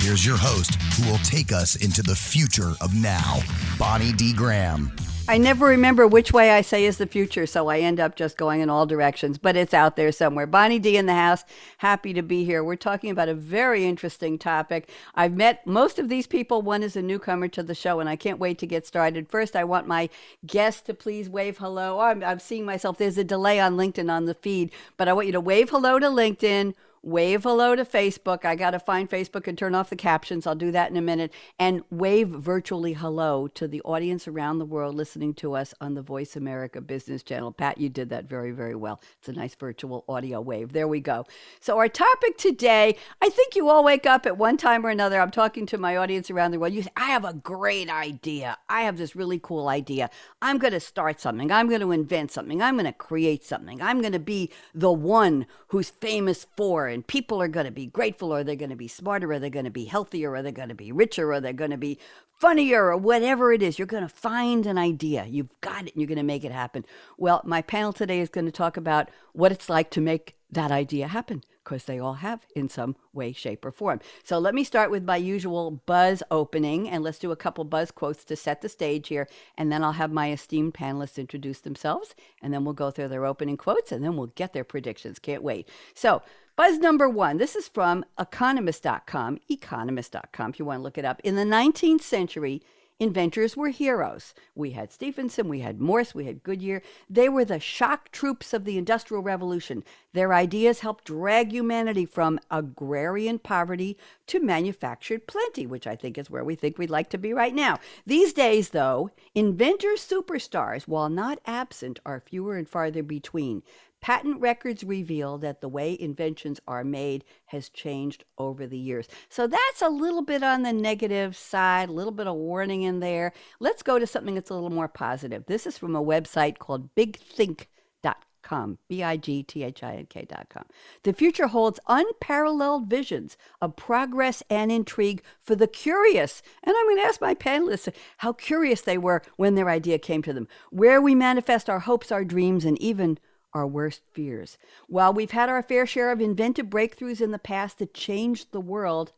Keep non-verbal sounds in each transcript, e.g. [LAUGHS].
Here's your host, who will take us into the future of now, Bonnie D. Graham. I never remember which way I say is the future, so I end up just going in all directions, but it's out there somewhere. Bonnie D in the house, happy to be here. We're talking about a very interesting topic. I've met most of these people. One is a newcomer to the show, and I can't wait to get started. First, I want my guests to please wave hello. Oh, I'm, I'm seeing myself. There's a delay on LinkedIn on the feed, but I want you to wave hello to LinkedIn wave hello to Facebook. I got to find Facebook and turn off the captions. I'll do that in a minute. And wave virtually hello to the audience around the world listening to us on the Voice America Business Channel. Pat, you did that very, very well. It's a nice virtual audio wave. There we go. So, our topic today I think you all wake up at one time or another. I'm talking to my audience around the world. You say, I have a great idea. I have this really cool idea. I'm going to start something. I'm going to invent something. I'm going to create something. I'm going to be the one who's famous for and people are going to be grateful or they're going to be smarter or they're going to be healthier or they're going to be richer or they're going to be funnier or whatever it is. You're going to find an idea. You've got it and you're going to make it happen. Well, my panel today is going to talk about what it's like to make that idea happen because they all have in some way, shape, or form. So let me start with my usual buzz opening and let's do a couple buzz quotes to set the stage here. And then I'll have my esteemed panelists introduce themselves and then we'll go through their opening quotes and then we'll get their predictions. Can't wait. So, Buzz number one. This is from economist.com, economist.com, if you want to look it up. In the 19th century, inventors were heroes. We had Stephenson, we had Morse, we had Goodyear. They were the shock troops of the Industrial Revolution. Their ideas helped drag humanity from agrarian poverty to manufactured plenty, which I think is where we think we'd like to be right now. These days, though, inventor superstars, while not absent, are fewer and farther between. Patent records reveal that the way inventions are made has changed over the years. So that's a little bit on the negative side, a little bit of warning in there. Let's go to something that's a little more positive. This is from a website called bigthink.com, B I G T H I N K.com. The future holds unparalleled visions of progress and intrigue for the curious. And I'm going to ask my panelists how curious they were when their idea came to them, where we manifest our hopes, our dreams, and even our worst fears. While we've had our fair share of inventive breakthroughs in the past that changed the world,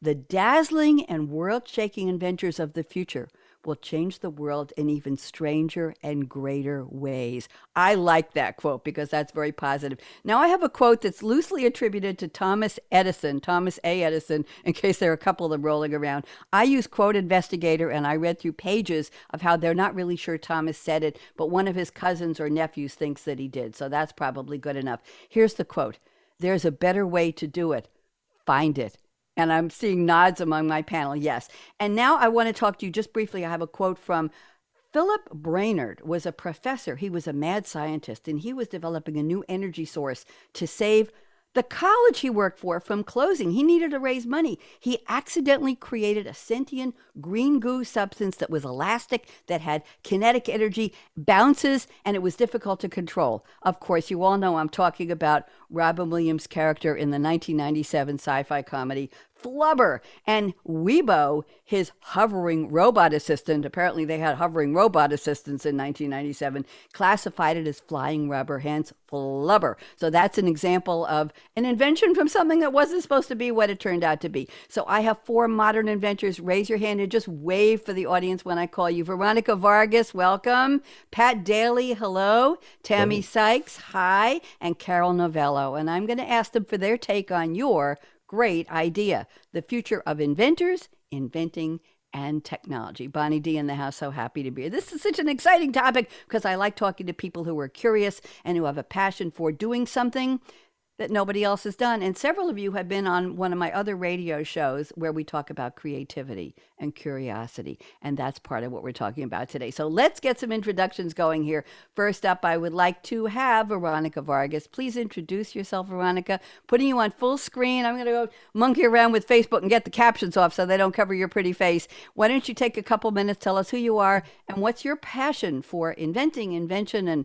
the dazzling and world shaking inventors of the future will change the world in even stranger and greater ways. I like that quote because that's very positive. Now, I have a quote that's loosely attributed to Thomas Edison, Thomas A. Edison, in case there are a couple of them rolling around. I use Quote Investigator and I read through pages of how they're not really sure Thomas said it, but one of his cousins or nephews thinks that he did. So that's probably good enough. Here's the quote There's a better way to do it. Find it. And I'm seeing nods among my panel, yes. And now I want to talk to you just briefly. I have a quote from Philip Brainard was a professor. He was a mad scientist and he was developing a new energy source to save the college he worked for from closing. He needed to raise money. He accidentally created a sentient green goo substance that was elastic, that had kinetic energy, bounces, and it was difficult to control. Of course, you all know I'm talking about Robin Williams' character in the 1997 sci fi comedy Flubber. And Weebo, his hovering robot assistant, apparently they had hovering robot assistants in 1997, classified it as flying rubber, hence Flubber. So that's an example of an invention from something that wasn't supposed to be what it turned out to be. So I have four modern inventors. Raise your hand and just wave for the audience when I call you. Veronica Vargas, welcome. Pat Daily, hello. Tammie. Sykes, hi. And Carol Novello. And I'm going to ask them for their take on your great idea. The future of inventors, inventing, and technology. Bonnie D in the house, so happy to be here. This is such an exciting topic because I like talking to people who are curious and who have a passion for doing something that nobody else has done. And several of you have been on one of my other radio shows where we talk about creativity and curiosity. And that's part of what we're talking about today. So let's get some introductions going here. First up, I would like to have Veronica Vargas. Please introduce yourself, Veronica. Putting you on full screen. I'm going to go monkey around with Facebook and get the captions off so they don't cover your pretty face. Why don't you take a couple minutes, tell us who you are and what's your passion for inventing, invention, and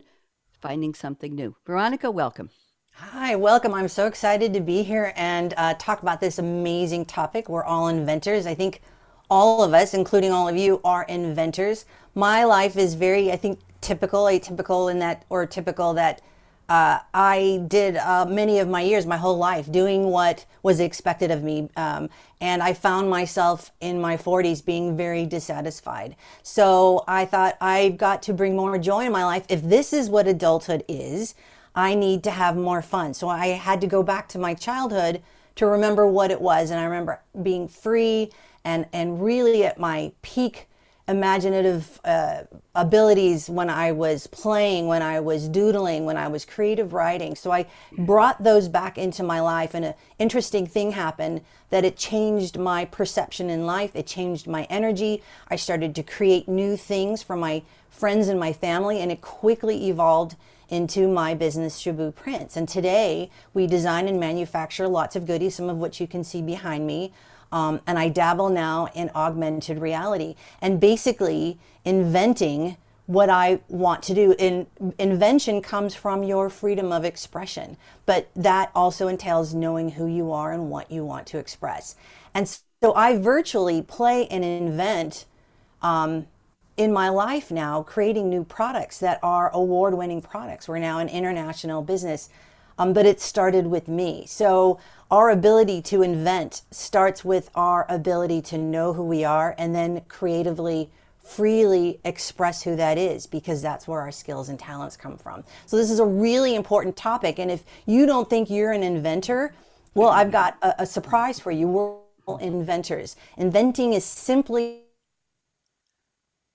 finding something new? Veronica, welcome. Hi, welcome. I'm so excited to be here and uh, talk about this amazing topic. We're all inventors. I think all of us, including all of you, are inventors. My life is very, I think, typical, atypical in that, or typical that uh, I did uh, many of my years, my whole life, doing what was expected of me. Um, and I found myself in my 40s being very dissatisfied. So I thought I've got to bring more joy in my life. If this is what adulthood is, I need to have more fun. So I had to go back to my childhood to remember what it was. And I remember being free and, and really at my peak imaginative uh, abilities when I was playing, when I was doodling, when I was creative writing. So I brought those back into my life, and an interesting thing happened that it changed my perception in life. It changed my energy. I started to create new things for my friends and my family, and it quickly evolved into my business, Shaboo Prints. And today we design and manufacture lots of goodies, some of which you can see behind me. Um, and I dabble now in augmented reality and basically inventing what I want to do. In, invention comes from your freedom of expression, but that also entails knowing who you are and what you want to express. And so I virtually play and invent um, in my life now creating new products that are award winning products. We're now an international business, um, but it started with me. So our ability to invent starts with our ability to know who we are and then creatively freely express who that is because that's where our skills and talents come from. So this is a really important topic and if you don't think you're an inventor, well I've got a, a surprise for you. We're all inventors. Inventing is simply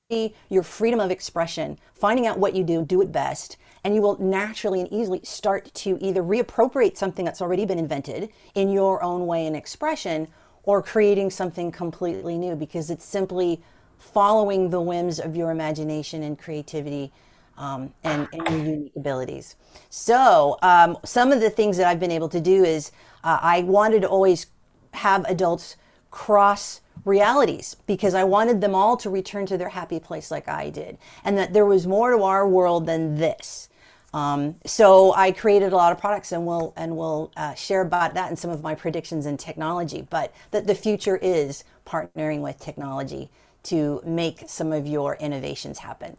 your freedom of expression, finding out what you do, do it best, and you will naturally and easily start to either reappropriate something that's already been invented in your own way and expression or creating something completely new because it's simply following the whims of your imagination and creativity um, and, and, your unique abilities. So, um, some of the things that I've been able to do is uh, I wanted to always have adults cross realities because I wanted them all to return to their happy place like I did, and that there was more to our world than this. Um, so I created a lot of products, and we'll and we'll uh, share about that and some of my predictions in technology. But that the future is partnering with technology to make some of your innovations happen.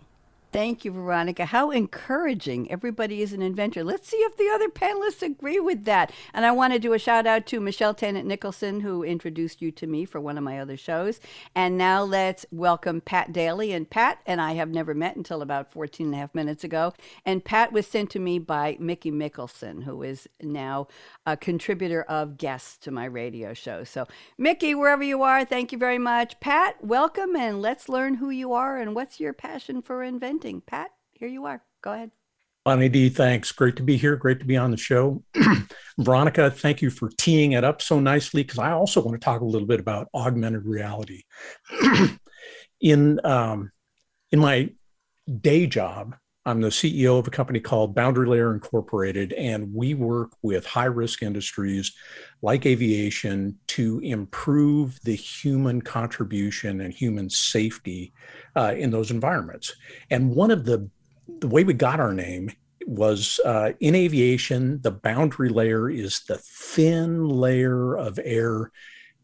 Thank you, Veronica. How encouraging. Everybody is an inventor. Let's see if the other panelists agree with that. And I want to do a shout out to Michelle Tennant Nicholson, who introduced you to me for one of my other shows. And now let's welcome Pat Daily. And Pat and I have never met until about 14 and a half minutes ago. And Pat was sent to me by Mickey Mickelson, who is now a contributor of guests to my radio show. So, Mickey, wherever you are, thank you very much. Pat, welcome. And let's learn who you are and what's your passion for inventing. Pat, here you are. Go ahead. Bonnie D, thanks. Great to be here. Great to be on the show. [CLEARS THROAT] Veronica, thank you for teeing it up so nicely because I also want to talk a little bit about augmented reality. [CLEARS THROAT] in um, in my day job, I'm the CEO of a company called Boundary Layer Incorporated, and we work with high risk industries like aviation to improve the human contribution and human safety uh, in those environments. And one of the the way we got our name was uh, in aviation, the boundary layer is the thin layer of air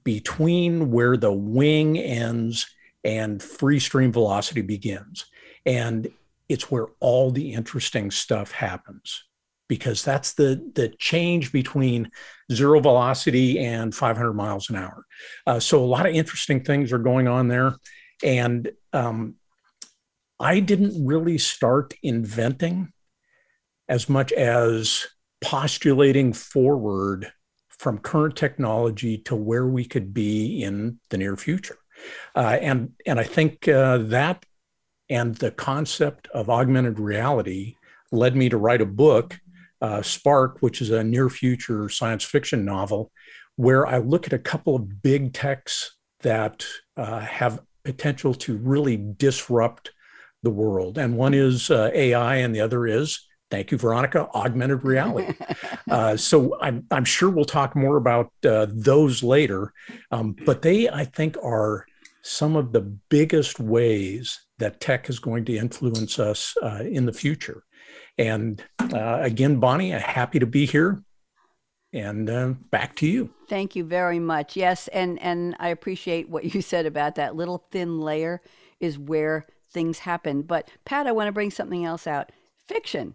between where the wing ends and free stream velocity begins. And it's where all the interesting stuff happens because that's the the change between zero velocity and 500 miles an hour. Uh, so a lot of interesting things are going on there, and um, I didn't really start inventing as much as postulating forward from current technology to where we could be in the near future. Uh, and and I think uh, that and the concept of augmented reality led me to write a book uh, Spark, which is a near future science fiction novel, where I look at a couple of big techs that uh, have potential to really disrupt the world. And one is uh, AI, and the other is, thank you, Veronica, augmented reality. [LAUGHS] uh, so I'm, I'm sure we'll talk more about uh, those later. Um, but they, I think, are some of the biggest ways that tech is going to influence us uh, in the future. And uh, again, Bonnie, happy to be here. And uh, back to you. Thank you very much. Yes, and and I appreciate what you said about that little thin layer is where things happen. But Pat, I want to bring something else out. Fiction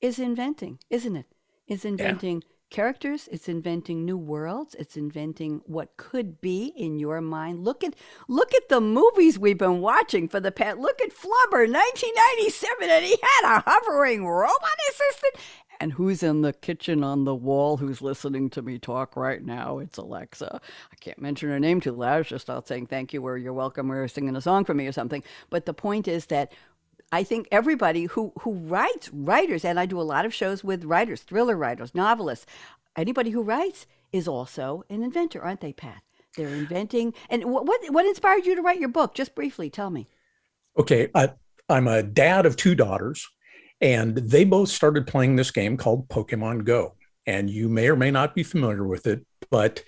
is inventing, isn't? It's inventing yeah. Characters, it's inventing new worlds, it's inventing what could be in your mind. Look at look at the movies we've been watching for the past look at Flubber 1997 and he had a hovering robot assistant and who's in the kitchen on the wall who's listening to me talk right now? It's Alexa. I can't mention her name too loud. Just out saying thank you or you're welcome or singing a song for me or something. But the point is that I think everybody who who writes writers, and I do a lot of shows with writers, thriller writers, novelists, anybody who writes is also an inventor, aren't they, Pat? They're inventing. And what what, what inspired you to write your book? Just briefly, tell me. Okay, I, I'm a dad of two daughters, and they both started playing this game called Pokemon Go. And you may or may not be familiar with it, but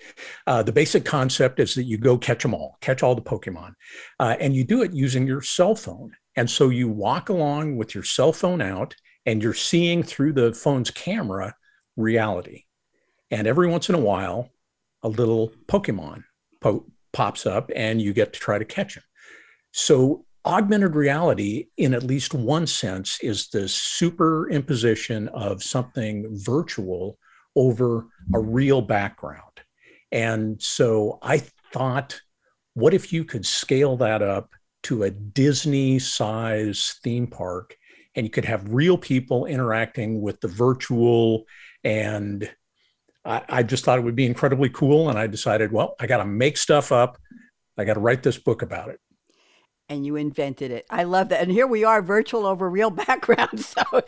uh, the basic concept is that you go catch them all, catch all the Pokemon. Uh, and you do it using your cell phone. And so you walk along with your cell phone out and you're seeing through the phone's camera reality. And every once in a while, a little Pokemon po- pops up and you get to try to catch him. So augmented reality, in at least one sense, is the superimposition of something virtual over a real background. And so I thought, what if you could scale that up to a Disney size theme park and you could have real people interacting with the virtual and I, I just thought it would be incredibly cool and i decided well i got to make stuff up i got to write this book about it and you invented it. I love that. And here we are, virtual over real [LAUGHS] background. So, [LAUGHS]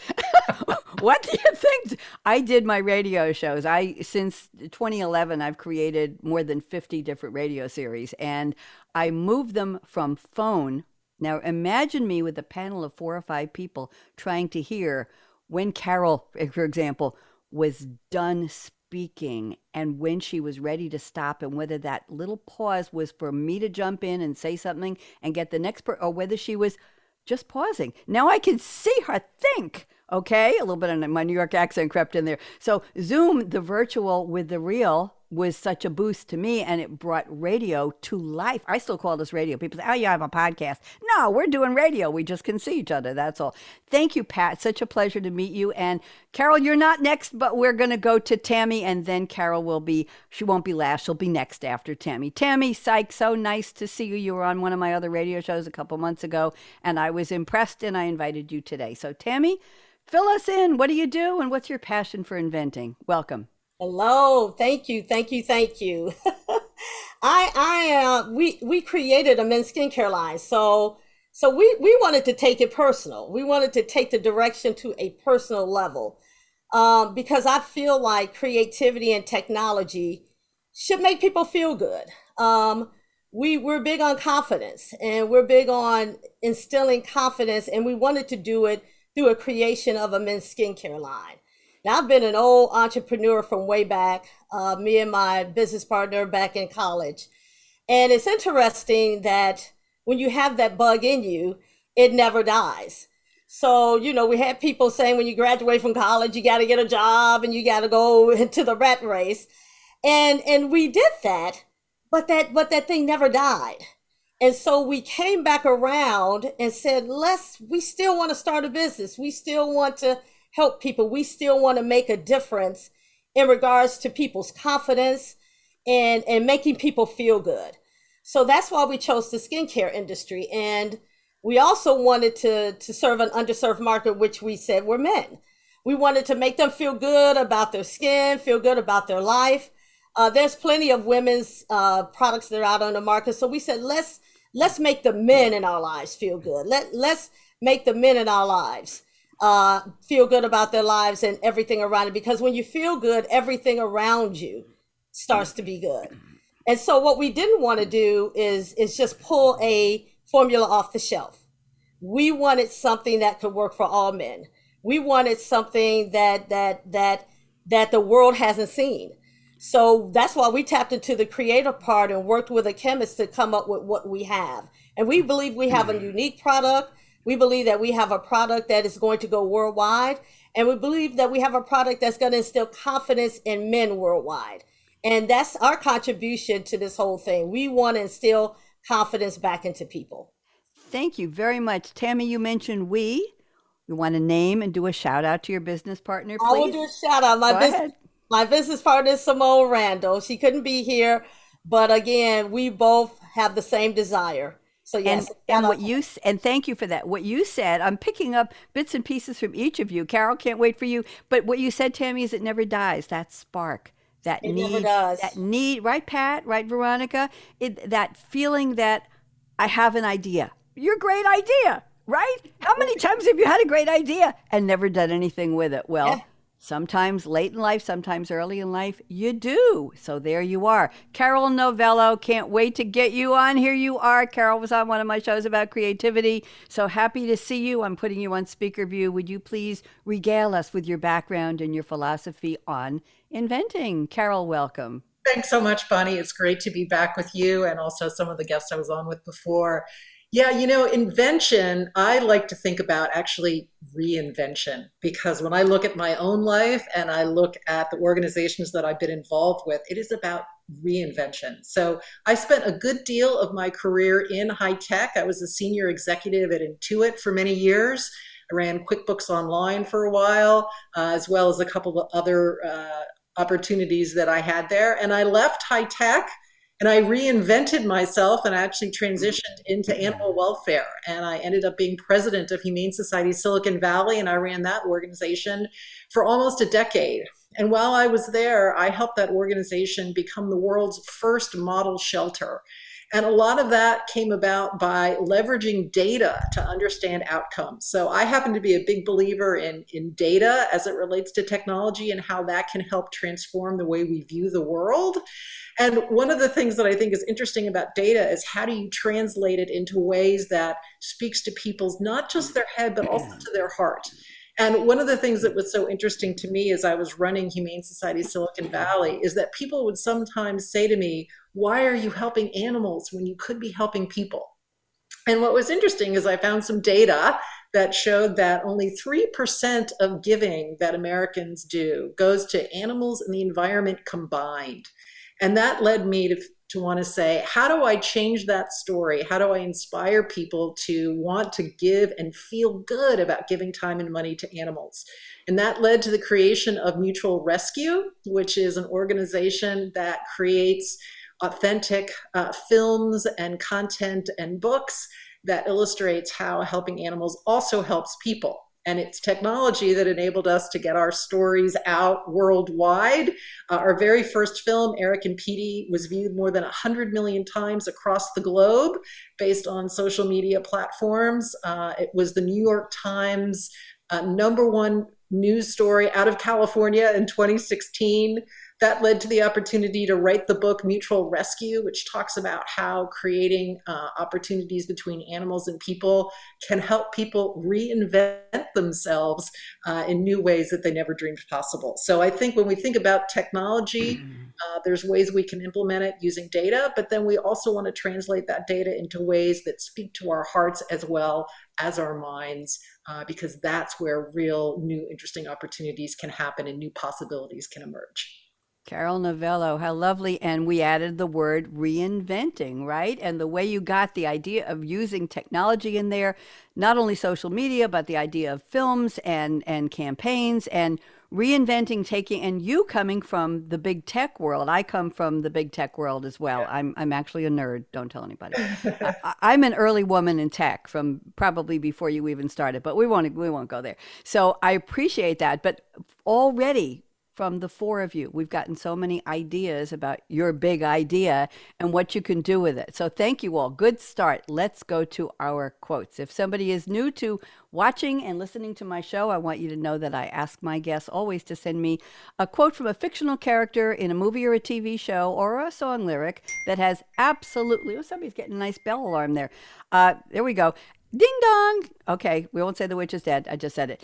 [LAUGHS] what do you think? I did my radio shows. I since 2011, I've created more than 50 different radio series, and I moved them from phone. Now, imagine me with a panel of four or five people trying to hear when Carol, for example, was done speaking and when she was ready to stop and whether that little pause was for me to jump in and say something and get the next part or whether she was just pausing. Now I can see her think. Okay, a little bit of my New York accent crept in there. So Zoom, the virtual with the real, was such a boost to me and it brought radio to life. I still call this radio. People say, Oh, you have a podcast. No, we're doing radio. We just can see each other. That's all. Thank you, Pat. Such a pleasure to meet you. And Carol, you're not next, but we're going to go to Tammie and then Carol will be, she won't be last. She'll be next after Tammie. Tammie Syke, so nice to see you. You were on one of my other radio shows a couple months ago and I was impressed and I invited you today. So, Tammie, fill us in. What do you do and what's your passion for inventing? Welcome. Hello, thank you, thank you, thank you. [LAUGHS] I I uh, we we created a men's skincare line, so so we we wanted to take it personal. We wanted to take the direction to a personal level, um, because I feel like creativity and technology should make people feel good. Um, we we're big on confidence, and we're big on instilling confidence, and we wanted to do it through a creation of a men's skincare line. Now, I've been an old entrepreneur from way back, uh, me and my business partner back in college. And it's interesting that when you have that bug in you, it never dies. So, you know, we had people saying when you graduate from college, you got to get a job and you got to go [LAUGHS] into the rat race. And and we did that, but that but that thing never died. And so we came back around and said, let's we still want to start a business. We still want to help people. We still want to make a difference in regards to people's confidence and, and making people feel good. So that's why we chose the skincare industry. And we also wanted to, to serve an underserved market, which we said were men. We wanted to make them feel good about their skin, feel good about their life. Uh, there's plenty of women's uh, products that are out on the market. So we said, let's let's make the men in our lives feel good. Let let's make the men in our lives uh, feel good about their lives and everything around it. Because when you feel good, everything around you starts to be good. And so what we didn't want to do is is just pull a formula off the shelf. We wanted something that could work for all men. We wanted something that that that that the world hasn't seen. So that's why we tapped into the creative part and worked with a chemist to come up with what we have. And we believe we have a mm-hmm. unique product. We believe that we have a product that is going to go worldwide. And we believe that we have a product that's going to instill confidence in men worldwide. And that's our contribution to this whole thing. We want to instill confidence back into people. Thank you very much. Tammie, you mentioned we. You want to name and do a shout out to your business partner, please? I will do a shout out. My, business, my business partner is Simone Randall. She couldn't be here, but again, we both have the same desire. So yes, and, and what you and thank you for that. What you said, I'm picking up bits and pieces from each of you. Carol, can't wait for you. But what you said, Tammie, is it never dies. That spark, that it need, that need, right, Pat, right, Veronica, it, that feeling that I have an idea. Your great idea, right? How many [LAUGHS] times have you had a great idea and never done anything with it? Well. Yeah Sometimes late in life, sometimes early in life, you do. So there you are. Carol Novello, can't wait to get you on. Here you are. Carol was on one of my shows about creativity. So happy to see you. I'm putting you on speaker view. Would you please regale us with your background and your philosophy on inventing? Carol, welcome. Thanks so much, Bonnie. It's great to be back with you and also some of the guests I was on with before. Yeah, you know, invention, I like to think about actually reinvention because when I look at my own life and I look at the organizations that I've been involved with, it is about reinvention. So I spent a good deal of my career in high tech. I was a senior executive at Intuit for many years. I ran QuickBooks Online for a while, uh, as well as a couple of other uh, opportunities that I had there. And I left high tech and I reinvented myself and I actually transitioned mm-hmm. into animal welfare. And I ended up being president of Humane Society Silicon Valley, and I ran that organization for almost a decade. And while I was there, I helped that organization become the world's first model shelter. And a lot of that came about by leveraging data to understand outcomes. So I happen to be a big believer in, in data as it relates to technology and how that can help transform the way we view the world. And one of the things that I think is interesting about data is how do you translate it into ways that speaks to people's not just their head, but also to their heart. And one of the things that was so interesting to me as I was running Humane Society Silicon Valley is that people would sometimes say to me, Why are you helping animals when you could be helping people? And what was interesting is I found some data that showed that only 3% of giving that Americans do goes to animals and the environment combined. And that led me to, to want to say, how do I change that story? How do I inspire people to want to give and feel good about giving time and money to animals? And that led to the creation of Mutual Rescue, which is an organization that creates authentic uh, films and content and books that illustrates how helping animals also helps people and it's technology that enabled us to get our stories out worldwide. Uh, our very first film, Eric and Peety, was viewed more than 100 million times across the globe based on social media platforms. Uh, it was the New York Times uh, number one news story out of California in 2016 that led to the opportunity to write the book Mutual Rescue, which talks about how creating uh, opportunities between animals and people can help people reinvent themselves uh, in new ways that they never dreamed possible. So I think when we think about technology, mm-hmm. uh, there's ways we can implement it using data, but then we also want to translate that data into ways that speak to our hearts as well as our minds, uh, because that's where real new interesting opportunities can happen and new possibilities can emerge. Carol Novello, how lovely. And we added the word reinventing, right? And the way you got the idea of using technology in there, not only social media, but the idea of films and, and campaigns and reinventing, taking, and you coming from the big tech world. I come from the big tech world as well. Yeah. I'm, I'm actually a nerd. Don't tell anybody. I, I'm an early woman in tech from probably before you even started, but we won't, we won't go there. So I appreciate that. But already from the four of you. We've gotten so many ideas about your big idea and what you can do with it. So thank you all. Good start. Let's go to our quotes. If somebody is new to watching and listening to my show, I want you to know that I ask my guests always to send me a quote from a fictional character in a movie or a TV show or a song lyric that has absolutely, oh, somebody's getting a nice bell alarm there. Uh, there we go. Ding dong. Okay, we won't say the witch is dead. I just said it.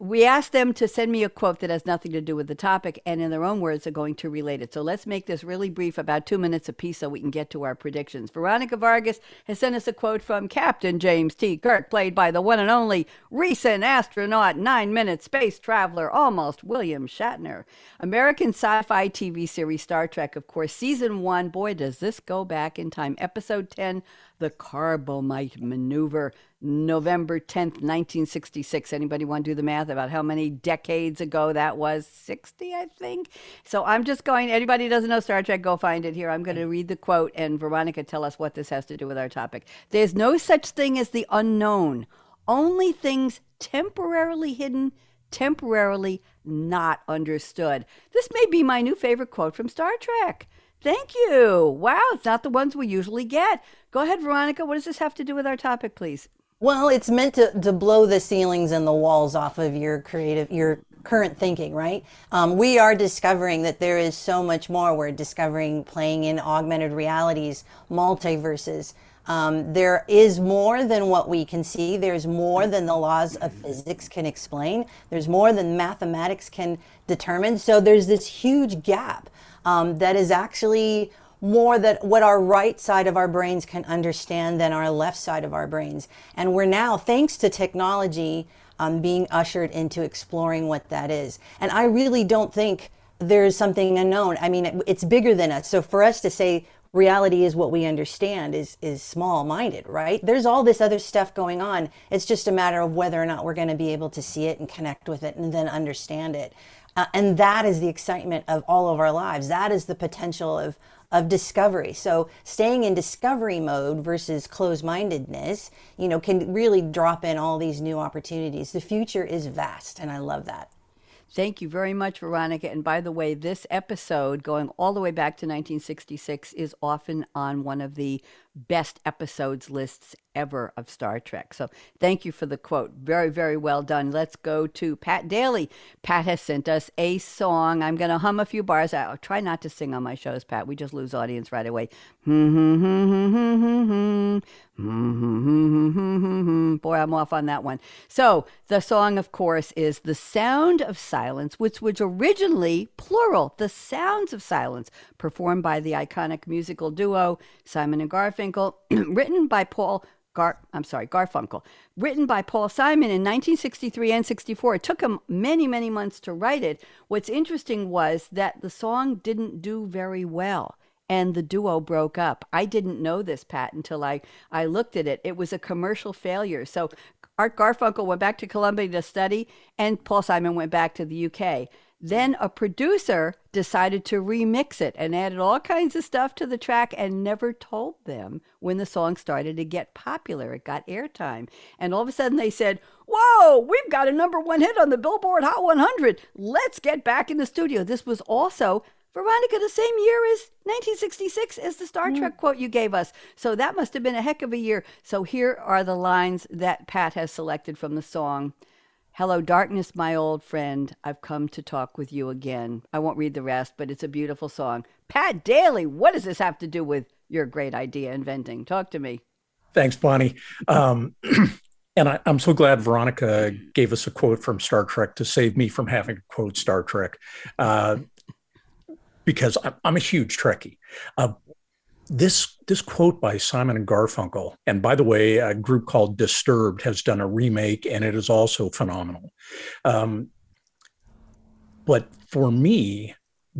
We asked them to send me a quote that has nothing to do with the topic, and in their own words, are going to relate it. So let's make this really brief, about two minutes apiece, so we can get to our predictions. Veronica Vargas has sent us a quote from Captain James T. Kirk, played by the one and only recent astronaut, nine minute space traveler, almost William Shatner. American sci fi TV series Star Trek, of course, season one. Boy, does this go back in time. Episode 10 the Corbomite Maneuver, November 10th, 1966. Anybody want to do the math about how many decades ago that was? 60, I think. So I'm just going, anybody doesn't know Star Trek, go find it here. I'm going to read the quote and Veronica tell us what this has to do with our topic. There's no such thing as the unknown, only things temporarily hidden, temporarily not understood. This may be my new favorite quote from Star Trek. Thank you. Wow, it's not the ones we usually get. Go ahead, Veronica. What does this have to do with our topic, please? Well, it's meant to, to blow the ceilings and the walls off of your creative, your current thinking, right? Um, we are discovering that there is so much more. We're discovering playing in augmented realities, multiverses. Um, there is more than what we can see. There's more than the laws of physics can explain. There's more than mathematics can determine. So there's this huge gap um, that is actually more that what our right side of our brains can understand than our left side of our brains. And we're now, thanks to technology, um, being ushered into exploring what that is. And I really don't think there's something unknown. I mean, it's bigger than us. So for us to say reality is what we understand is is small minded, right? There's all this other stuff going on. It's just a matter of whether or not we're going to be able to see it and connect with it and then understand it. Uh, and that is the excitement of all of our lives. That is the potential of, of discovery. So staying in discovery mode versus closed-mindedness, you know, can really drop in all these new opportunities. The future is vast, and I love that. Thank you very much, Veronica. And by the way, this episode, going all the way back to 1966, is often on one of the best episodes lists ever of Star Trek. So thank you for the quote. Very, very well done. Let's go to Pat Daily. Pat has sent us a song. I'm going to hum a few bars. I'll try not to sing on my shows, Pat. We just lose audience right away. Boy, I'm off on that one. So the song, of course, is The Sound of Silence, which was originally plural, The Sounds of Silence, performed by the iconic musical duo Simon and Garfunkel, [CLEARS THROAT] written by Paul Gar, I'm sorry, Garfunkel, written by Paul Simon in 1963 and 64. It took him many, many months to write it. What's interesting was that the song didn't do very well and the duo broke up. I didn't know this, Pat, until I, I looked at it. It was a commercial failure. So Art Garfunkel went back to Columbia to study, and Paul Simon went back to the UK. Then a producer decided to remix it and added all kinds of stuff to the track and never told them when the song started to get popular. It got airtime. And all of a sudden they said, Whoa, we've got a number one hit on the Billboard Hot 100. Let's get back in the studio. This was also Veronica, the same year as 1966 as the Star mm. Trek quote you gave us. So that must have been a heck of a year. So here are the lines that Pat has selected from the song. Hello, darkness, my old friend. I've come to talk with you again. I won't read the rest, but it's a beautiful song. Pat Daily, what does this have to do with your great idea inventing? Talk to me. Thanks, Bonnie. Um, [CLEARS THROAT] and I, am so glad Veronica gave us a quote from Star Trek to save me from having to quote Star Trek. Uh, because I'm, I'm, a huge Trekkie. Uh, this this quote by Simon and Garfunkel, and by the way, a group called Disturbed has done a remake, and it is also phenomenal. Um, but for me,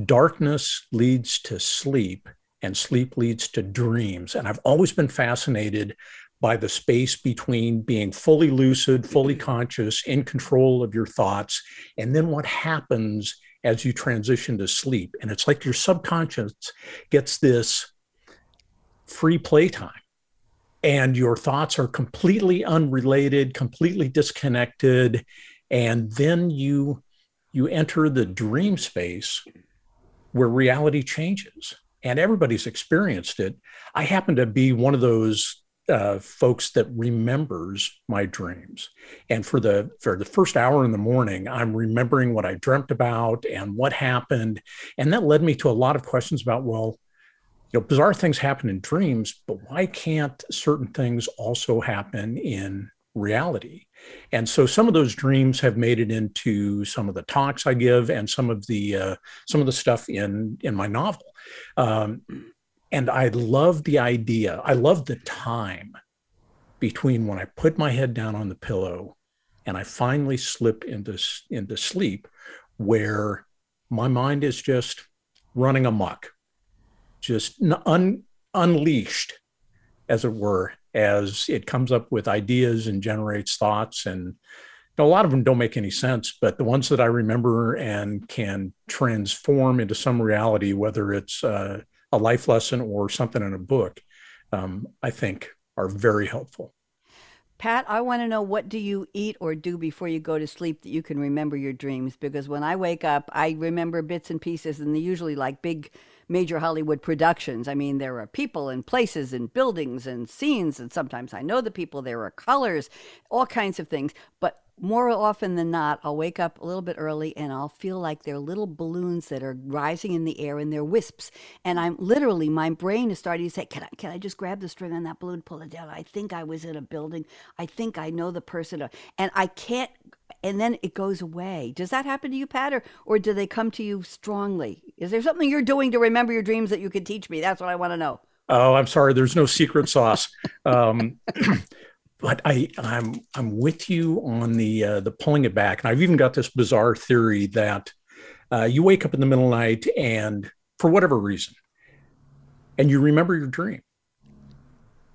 darkness leads to sleep, and sleep leads to dreams. And I've always been fascinated by the space between being fully lucid, fully conscious, in control of your thoughts, and then what happens as you transition to sleep. And it's like your subconscious gets this free playtime and your thoughts are completely unrelated, completely disconnected. And then you you enter the dream space where reality changes and everybody's experienced it. I happen to be one of those uh, folks that remembers my dreams. And for the for the first hour in the morning, I'm remembering what I dreamt about and what happened, and that led me to a lot of questions about well, you know, bizarre things happen in dreams, but why can't certain things also happen in reality? And so some of those dreams have made it into some of the talks I give and some of the uh, some of the stuff in in my novel. Um, and I love the idea. I love the time between when I put my head down on the pillow and I finally slip into into sleep, where my mind is just running amok, just un, unleashed, as it were, as it comes up with ideas and generates thoughts and a lot of them don't make any sense but the ones that i remember and can transform into some reality whether it's uh, a life lesson or something in a book um, i think are very helpful Pat, I want to know what do you eat or do before you go to sleep that you can remember your dreams? Because when I wake up, I remember bits and pieces, and they usually like big major Hollywood productions. I mean, there are people and places and buildings and scenes, and sometimes I know the people, there are colors, all kinds of things. But more often than not, I'll wake up a little bit early and I'll feel like they're little balloons that are rising in the air and they're wisps. And I'm literally, my brain is starting to say, Can I, can I just grab the string on that balloon, pull it down? I think I was in a building. I think I know the person. And I can't and then it goes away. Does that happen to you, Pat, or, or do they come to you strongly? Is there something you're doing to remember your dreams that you could teach me? That's what I want to know. Oh, I'm sorry. There's no secret sauce. Um, [CLEARS THROAT] but I, I'm I'm with you on the uh, the pulling it back, and I've even got this bizarre theory that uh, you wake up in the middle of the night and for whatever reason, and you remember your dream.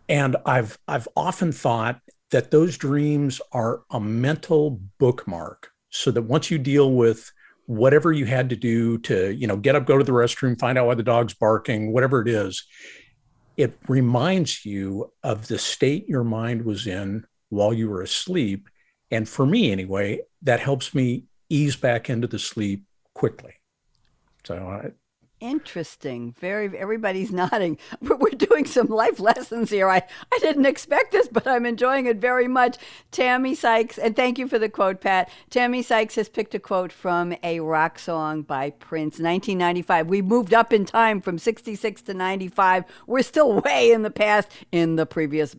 And I've I've often thought that those dreams are a mental bookmark so that once you deal with whatever you had to do to you know get up go to the restroom find out why the dog's barking whatever it is it reminds you of the state your mind was in while you were asleep. And for me anyway that helps me ease back into the sleep quickly. So Interesting. Very, everybody's [LAUGHS] nodding. We're doing some life lessons here. I, I didn't expect this, but I'm enjoying it very much. Tammie Sykes, and thank you for the quote, Pat. Tammie Sykes has picked a quote from a rock song by Prince, 1995. We moved up in time from 66 to 95. We're still way in the past in the previous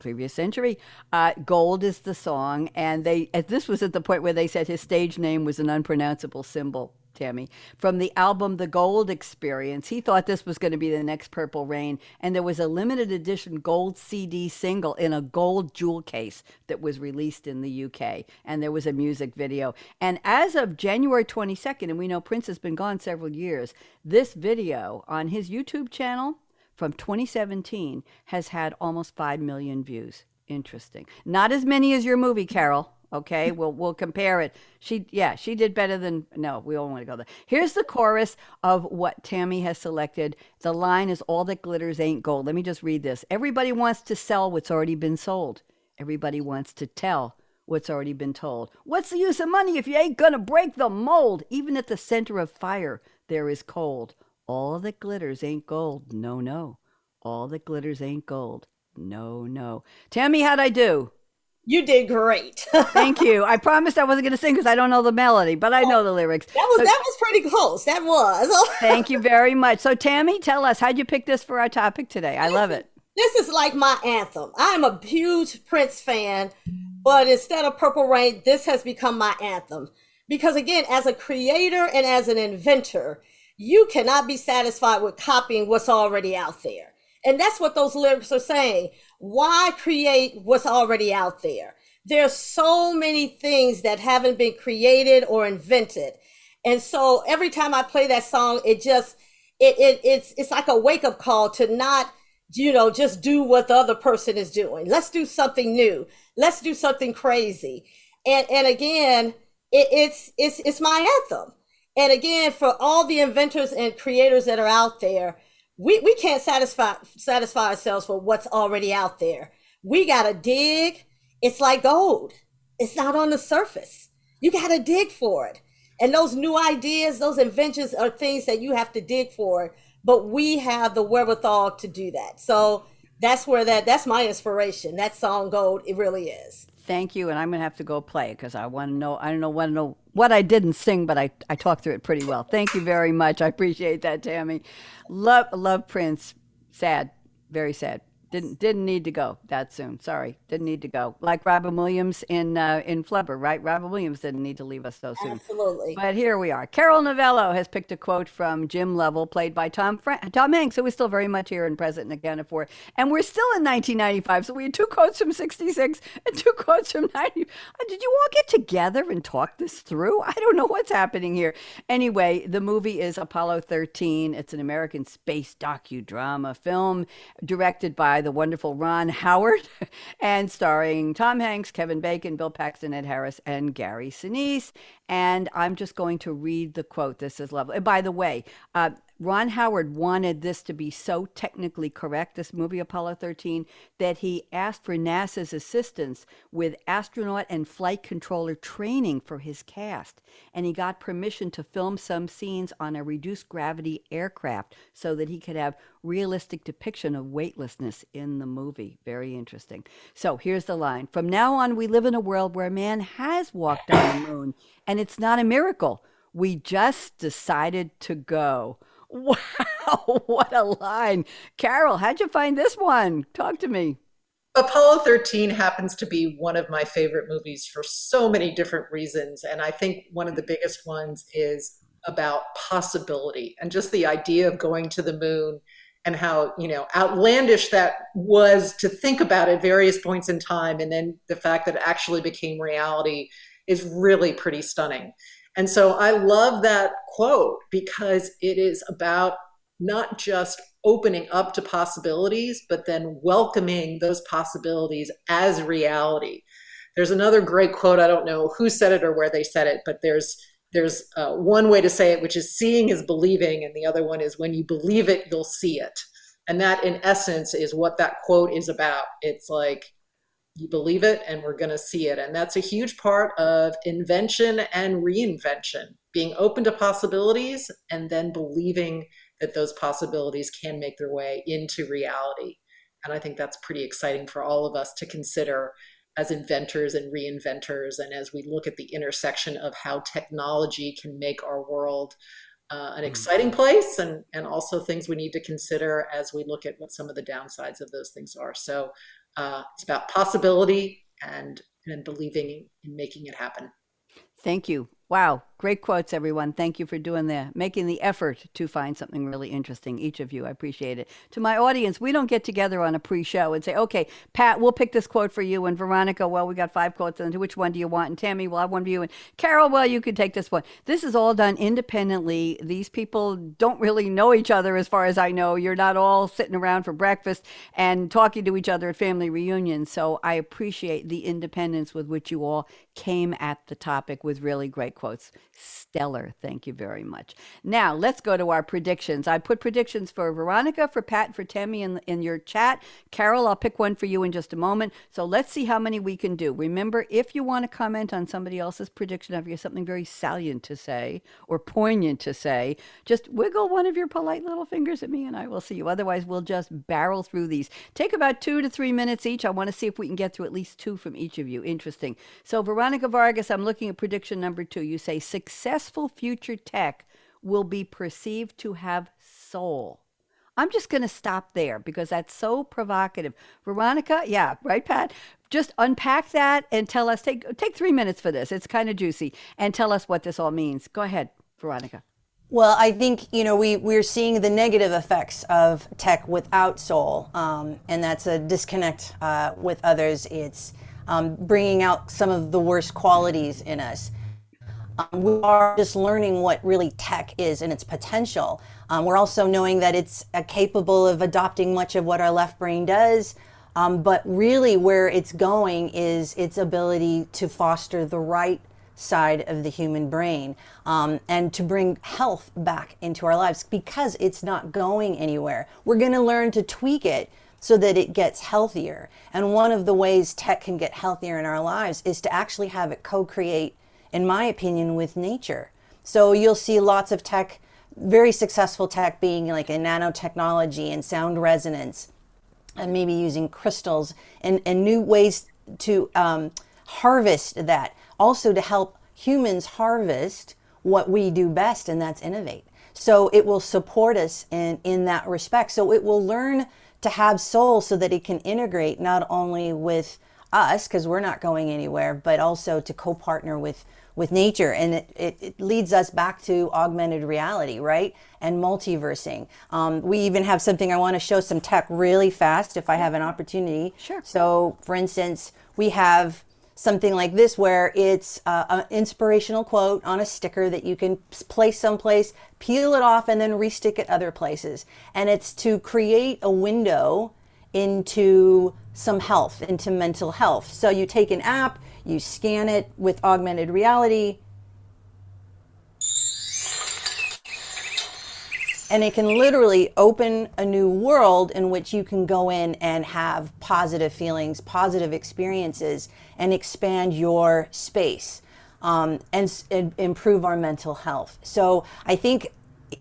previous century. Uh, Gold is the song, and they. This was at the point where they said his stage name was an unpronounceable symbol. Tammie, from the album The Gold Experience. He thought this was going to be the next Purple Rain, and there was a limited edition gold CD single in a gold jewel case that was released in the UK, and there was a music video. And as of January 22nd, and we know Prince has been gone several years, this video on his YouTube channel from 2017 has had almost 5 million views. Interesting. Not as many as your movie, Carol. Okay, we'll we'll compare it. She yeah, she did better than no, we don't want to go there. Here's the chorus of what Tammie has selected. The line is all that glitters ain't gold. Let me just read this. Everybody wants to sell what's already been sold. Everybody wants to tell what's already been told. What's the use of money if you ain't gonna break the mold? Even at the center of fire, there is cold. All that glitters ain't gold. No, no. All that glitters ain't gold. No, no. Tammie, how'd I do? You did great. [LAUGHS] Thank you. I promised I wasn't going to sing because I don't know the melody, but I know the oh, lyrics. That was so, that was pretty close. That was. [LAUGHS] thank you very much. So, Tammie, tell us how'd you pick this for our topic today? I love it. This is like my anthem. I'm a huge Prince fan, but instead of Purple Rain, this has become my anthem because again, as a creator and as an inventor, you cannot be satisfied with copying what's already out there. And that's what those lyrics are saying. Why create what's already out there? There's so many things that haven't been created or invented. And so every time I play that song, it just it, it it's it's like a wake up call to not you know just do what the other person is doing. Let's do something new. Let's do something crazy. And and again, it, it's it's it's my anthem. And again, for all the inventors and creators that are out there, we, we can't satisfy satisfy ourselves for what's already out there. We gotta dig. It's like gold. It's not on the surface. You gotta dig for it. And those new ideas, those inventions are things that you have to dig for, but we have the wherewithal to do that. So that's where that that's my inspiration. That song gold, it really is. Thank you, and I'm gonna have to go play because I want to know. I don't know want to know what I didn't sing, but I I talked through it pretty well. Thank you very much. I appreciate that, Tammie. Love love Prince. Sad, very sad. Didn't didn't need to go that soon. Sorry, didn't need to go. Like Robin Williams in uh, in Flubber, right? Robin Williams didn't need to leave us so soon. Absolutely. But here we are. Carol Novello has picked a quote from Jim Lovell, played by Tom Fra- Tom Hanks, who is still very much here and present and accounted for. And we're still in 1995, so we had two quotes from 66 and two quotes from 90. Uh, did you all get together and talk this through? I don't know what's happening here. Anyway, the movie is Apollo 13. It's an American space docudrama film directed by the wonderful Ron Howard [LAUGHS] and starring Tom Hanks, Kevin Bacon, Bill Paxton, Ed Harris, and Gary Sinise. And I'm just going to read the quote. This is lovely. And by the way, uh, Ron Howard wanted this to be so technically correct, this movie Apollo 13, that he asked for NASA's assistance with astronaut and flight controller training for his cast. And he got permission to film some scenes on a reduced gravity aircraft so that he could have realistic depiction of weightlessness in the movie. Very interesting. So here's the line From now on, we live in a world where man has walked on the moon, and it's not a miracle. We just decided to go. Wow, [LAUGHS] what a line. Carol, how'd you find this one? Talk to me. Apollo 13 happens to be one of my favorite movies for so many different reasons. And I think one of the biggest ones is about possibility and just the idea of going to the moon and how, you know, outlandish that was to think about at various points in time. And then the fact that it actually became reality is really pretty stunning. And so I love that quote because it is about not just opening up to possibilities, but then welcoming those possibilities as reality. There's another great quote. I don't know who said it or where they said it, but there's there's uh, one way to say it, which is seeing is believing, and the other one is when you believe it, you'll see it. And that, in essence, is what that quote is about. It's like you believe it and we're going to see it. And that's a huge part of invention and reinvention being open to possibilities and then believing that those possibilities can make their way into reality. And i think that's pretty exciting for all of us to consider as inventors and reinventors and as we look at the intersection of how technology can make our world uh, an mm-hmm. exciting place and, and also things we need to consider as we look at what some of the downsides of those things are. So uh, it's about possibility and and believing in making it happen. Thank you. Wow, great quotes, everyone. Thank you for doing the making the effort to find something really interesting. Each of you, I appreciate it. To my audience, we don't get together on a pre-show and say, "Okay, Pat, we'll pick this quote for you," and Veronica, well, we got five quotes, and which one do you want? And Tammie, well, have one for you, and Carol, well, you could take this one. This is all done independently. These people don't really know each other, as far as I know. You're not all sitting around for breakfast and talking to each other at family reunions. So I appreciate the independence with which you all came at the topic with really great quotes. Stellar. Thank you very much. Now, let's go to our predictions. I put predictions for Veronica, for Pat, for Tammie in, in your chat. Carol, I'll pick one for you in just a moment. So let's see how many we can do. Remember, if you want to comment on somebody else's prediction, if you something very salient to say or poignant to say, just wiggle one of your polite little fingers at me and I will see you. Otherwise, we'll just barrel through these. Take about two to three minutes each. I want to see if we can get through at least two from each of you. Interesting. So, Veronica Vargas, I'm looking at prediction number two. You say successful future tech will be perceived to have soul. I'm just going to stop there because that's so provocative. Veronica, yeah, right, Pat? Just unpack that and tell us. Take take three minutes for this. It's kind of juicy, and tell us what this all means. Go ahead, Veronica. Well, I think you know we we're seeing the negative effects of tech without soul, um, and that's a disconnect uh, with others. It's um, bringing out some of the worst qualities in us. Um, we are just learning what really tech is and its potential. Um, we're also knowing that it's uh, capable of adopting much of what our left brain does, um, but really where it's going is its ability to foster the right side of the human brain um, and to bring health back into our lives because it's not going anywhere. We're going to learn to tweak it so that it gets healthier. And one of the ways tech can get healthier in our lives is to actually have it co create in my opinion, with nature. So you'll see lots of tech, very successful tech being like in nanotechnology and sound resonance, and maybe using crystals and, and new ways to um, harvest that. Also to help humans harvest what we do best, and that's innovate. So it will support us in, in that respect. So it will learn to have soul so that it can integrate not only with us, because we're not going anywhere, but also to co partner with with nature and it, it, it, leads us back to augmented reality right? And multiversing. Um, we even have something i want to show some tech really fast if i have an opportunity. Sure. So for instance we have something like this where it's uh, an inspirational quote on a sticker that you can place someplace peel it off and then restick it other places. And it's to create a window into some health into mental health. So you take an app you scan it with augmented reality, and it can literally open a new world in which you can go in and have positive feelings, positive experiences, and expand your space um, and, and, improve our mental health. So I think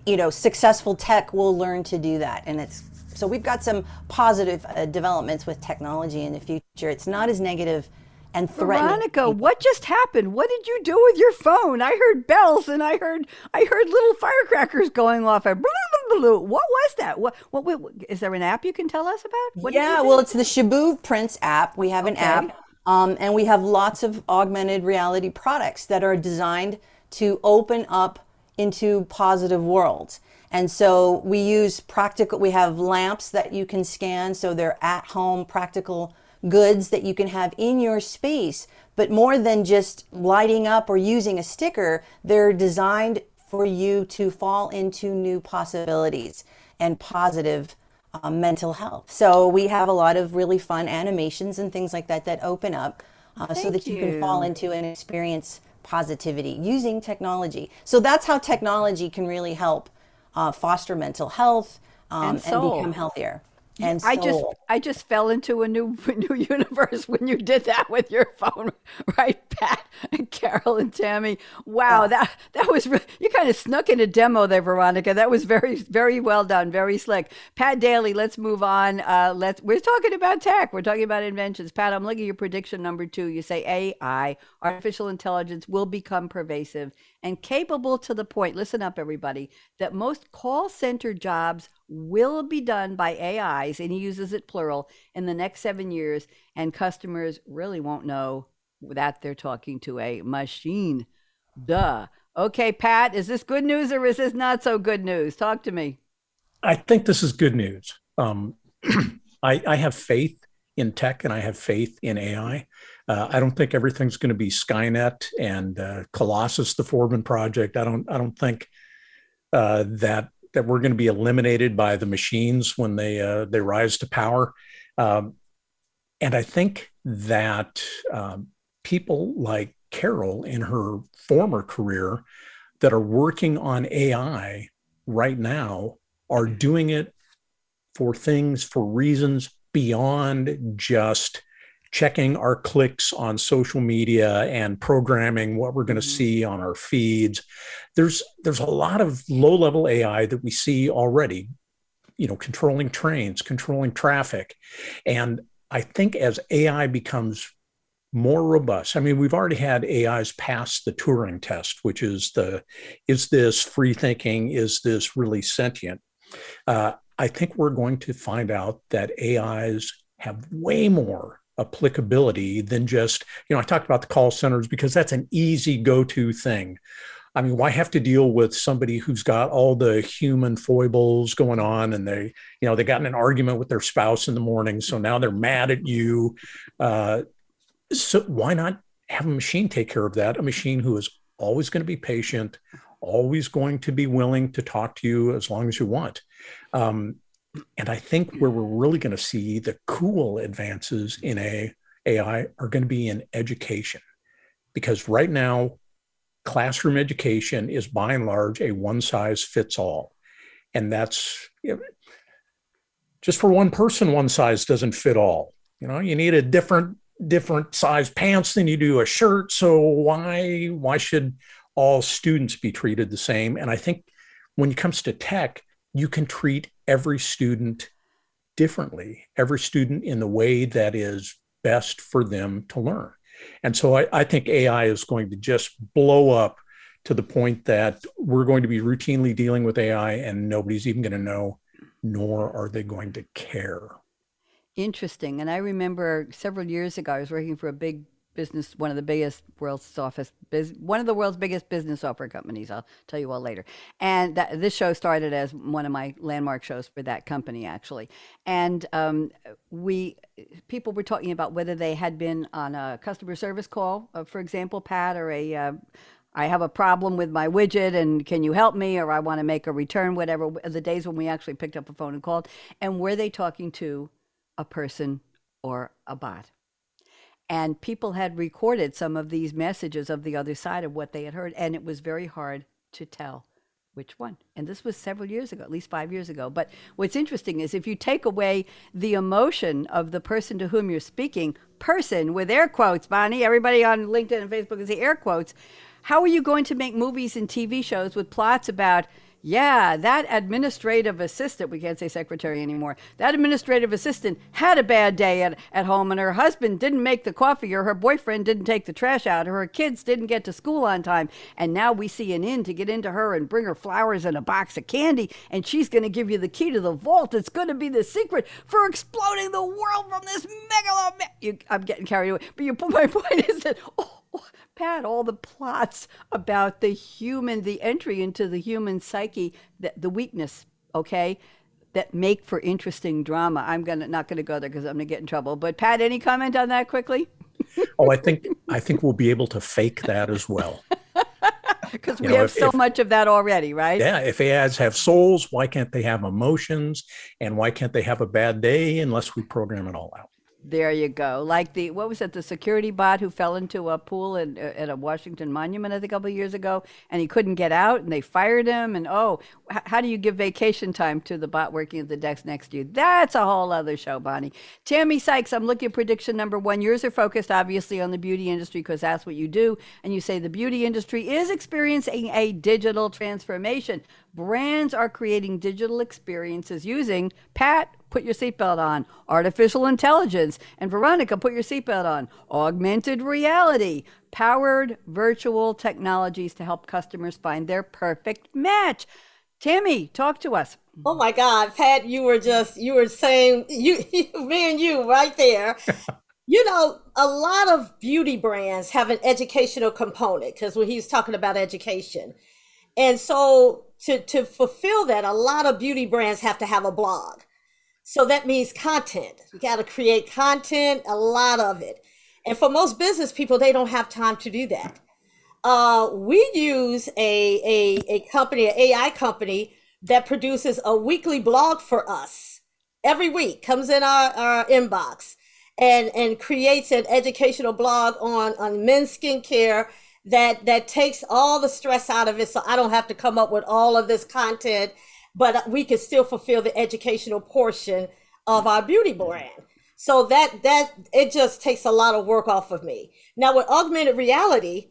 you know successful tech will learn to do that, and it's so we've got some positive uh, developments with technology in the future. It's not as negative and threatening. Veronica, what just happened? What did you do with your phone? I heard bells and I heard I heard little firecrackers going off. Blah, blah, blah, what was that? What, what, what is there an app you can tell us about? What yeah, well, it's the Shabu Prince app. We have an okay. app, um, and we have lots of augmented reality products that are designed to open up into positive worlds. And so we use practical. We have lamps that you can scan, so they're at home practical goods that you can have in your space. But more than just lighting up or using a sticker, they're designed for you to fall into new possibilities and positive um, mental health. So we have a lot of really fun animations and things like that that open up uh, so that you. you can fall into and experience positivity using technology. So that's how technology can really help uh, foster mental health um, and, and become healthier and I just I just fell into a new [LAUGHS] new universe when you did that with your phone, [LAUGHS] right, Pat and Carol and Tammie. Wow, yeah. that that was really, you kind of snuck in a demo there, Veronica. That was very very well done, very slick. Pat Daily, let's move on. Uh, let's we're talking about tech. We're talking about inventions. Pat, I'm looking at your prediction number two. You say AI, artificial intelligence, will become pervasive and capable to the point. Listen up, everybody. That most call center jobs will be done by AIs, and he uses it plural, in the next seven years, and customers really won't know that they're talking to a machine. Duh. Okay, Pat, is this good news or is this not so good news? Talk to me. I think this is good news. Um, [CLEARS THROAT] I, I, have faith in tech and I have faith in AI. Uh, I don't think everything's going to be Skynet and uh, Colossus, the Forbin project. I don't. I don't think uh, that that we're going to be eliminated by the machines when they uh, they rise to power. Um, and I think that um, people like Carol in her former career that are working on AI right now are doing it for things for reasons beyond just checking our clicks on social media and programming what we're going to mm-hmm. see on our feeds. There's there's a lot of low level ai that we see already you know controlling trains controlling traffic. And i think as ai becomes more robust i mean we've already had ais pass the turing test which is the is this free thinking? Is this really sentient? Uh, i think we're going to find out that ais have way more applicability than just, you know, I talked about the call centers because that's an easy go to thing. I mean, why have to deal with somebody who's got all the human foibles going on and they, you know, they got in an argument with their spouse in the morning. So now they're mad at you. Uh, so why not have a machine take care of that? A machine who is always going to be patient, always going to be willing to talk to you as long as you want. Um, and I think where we're really going to see the cool advances in a, AI are going to be in education. Because right now, classroom education is by and large a one size fits all. And that's you know, just for one person, one size doesn't fit all. You know, you need a different different size pants than you do a shirt. So why why should all students be treated the same. And I think when it comes to tech, you can treat every student differently, every student in the way that is best for them to learn. And so I, I think AI is going to just blow up to the point that we're going to be routinely dealing with AI and nobody's even going to know, nor are they going to care. Interesting. And I remember several years ago, I was working for a big business, one of the biggest world's office, biz, one of the world's biggest business software companies. I'll tell you all later. And that, this show started as one of my landmark shows for that company, actually. And um, we, people were talking about whether they had been on a customer service call, uh, for example, Pat, or a uh, I have a problem with my widget and can you help me or I want to make a return whatever the days when we actually picked up a phone and called and were they talking to a person or a bot and people had recorded some of these messages of the other side of what they had heard, and it was very hard to tell which one. And this was several years ago, at least five years ago. But what's interesting is if you take away the emotion of the person to whom you're speaking, person with air quotes, Bonnie, everybody on LinkedIn and Facebook can see air quotes. How are you going to make movies and TV shows with plots about yeah, that administrative assistant, we can't say secretary anymore, that administrative assistant had a bad day at, at home and her husband didn't make the coffee or her boyfriend didn't take the trash out or her kids didn't get to school on time. And now we see an in to get into her and bring her flowers and a box of candy and she's going to give you the key to the vault. It's going to be the secret for exploding the world from this megalomania. I'm getting carried away. But you, [LAUGHS] my point is that, oh, Pat, all the plots about the human, the entry into the human psyche, the, the weakness, okay, that make for interesting drama. I'm gonna not gonna go there because I'm gonna get in trouble. But Pat, any comment on that quickly? [LAUGHS] oh, I think I think we'll be able to fake that as well. [LAUGHS] Because we know, have if, so if, much of that already, right? Yeah. If ads have souls, why can't they have emotions? And why can't they have a bad day unless we program it all out? There you go. Like the what was it? The security bot who fell into a pool in, at a Washington monument I think a couple of years ago, and he couldn't get out, and they fired him. And oh, how do you give vacation time to the bot working at the desk next to you? That's a whole other show, Bonnie. Tammie Sykes, I'm looking at prediction number one. Yours are focused obviously on the beauty industry because that's what you do, and you say the beauty industry is experiencing a digital transformation. Brands are creating digital experiences using Pat put your seatbelt on. Artificial intelligence. And Veronica, put your seatbelt on. Augmented reality. Powered virtual technologies to help customers find their perfect match. Tammie, talk to us. Oh my God, Pat, you were just, you were saying, you, [LAUGHS] me and you right there. [LAUGHS] you know, a lot of beauty brands have an educational component because when he's talking about education. And so to, to fulfill that, a lot of beauty brands have to have a blog. So that means content. You got to create content, a lot of it. And for most business people, they don't have time to do that. Uh, we use a, a, a company, an AI company that produces a weekly blog for us every week, comes in our, our inbox and, and creates an educational blog on, on men's skincare that, that takes all the stress out of it. So I don't have to come up with all of this content but we can still fulfill the educational portion of our beauty brand. So that that it just takes a lot of work off of me. Now with augmented reality,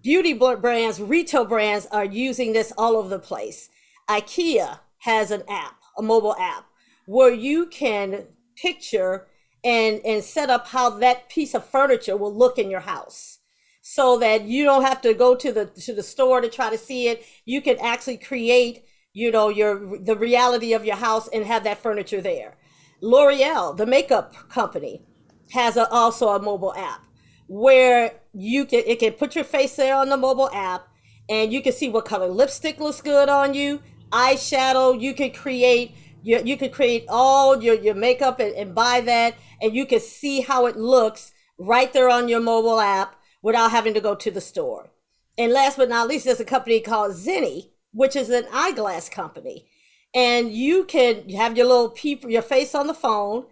beauty brands, retail brands are using this all over the place. IKEA has an app, a mobile app, where you can picture and and set up how that piece of furniture will look in your house so that you don't have to go to the to the store to try to see it you can actually create you know your the reality of your house and have that furniture there. L'oreal the makeup company has a, also a mobile app where you can it can put your face there on the mobile app and you can see what color lipstick looks good on you eyeshadow. You can create you, you can create all your, your makeup and, and buy that and you can see how it looks right there on your mobile app without having to go to the store. And last but not least there's a company called zenni which is an eyeglass company. And you can have your little peep, your face on the phone,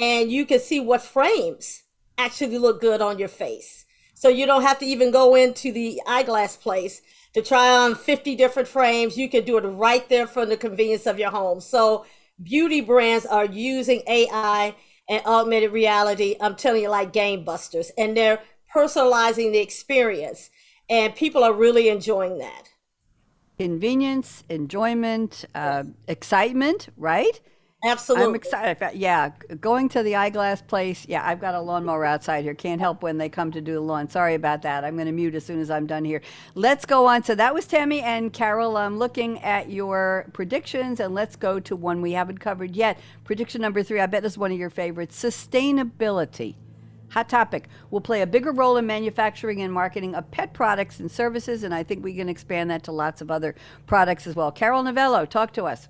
and you can see what frames actually look good on your face. So you don't have to even go into the eyeglass place to try on 50 different frames. You can do it right there from the convenience of your home. So beauty brands are using AI and augmented reality. I'm telling you, like game busters, and they're personalizing the experience. and people are really enjoying that. Convenience, enjoyment, uh, excitement, right? Absolutely. I'm excited. Yeah, going to the eyeglass place. Yeah, I've got a lawnmower outside here. Can't help when they come to do the lawn. Sorry about that. I'm going to mute as soon as I'm done here. Let's go on. So that was Tammie and Carol. I'm looking at your predictions, and let's go to one we haven't covered yet. Prediction number three. I bet this is one of your favorites. Sustainability. Hot topic will play a bigger role in manufacturing and marketing of pet products and services, and I think we can expand that to lots of other products as well. Carol Novello, talk to us.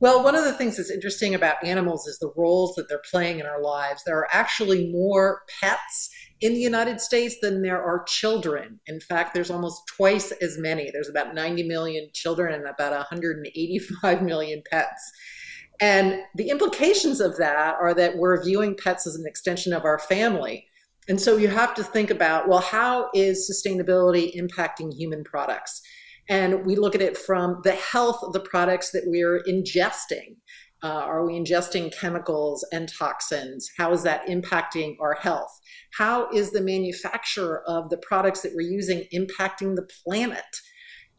Well, one of the things that's interesting about animals is the roles that they're playing in our lives. There are actually more pets in the United States than there are children. In fact, there's almost twice as many. There's about 90 million children and about 185 million pets. And the implications of that are that we're viewing pets as an extension of our family. And so you have to think about well, how is sustainability impacting human products? And we look at it from the health of the products that we're ingesting. Uh, are we ingesting chemicals and toxins? How is that impacting our health? How is the manufacturer of the products that we're using impacting the planet?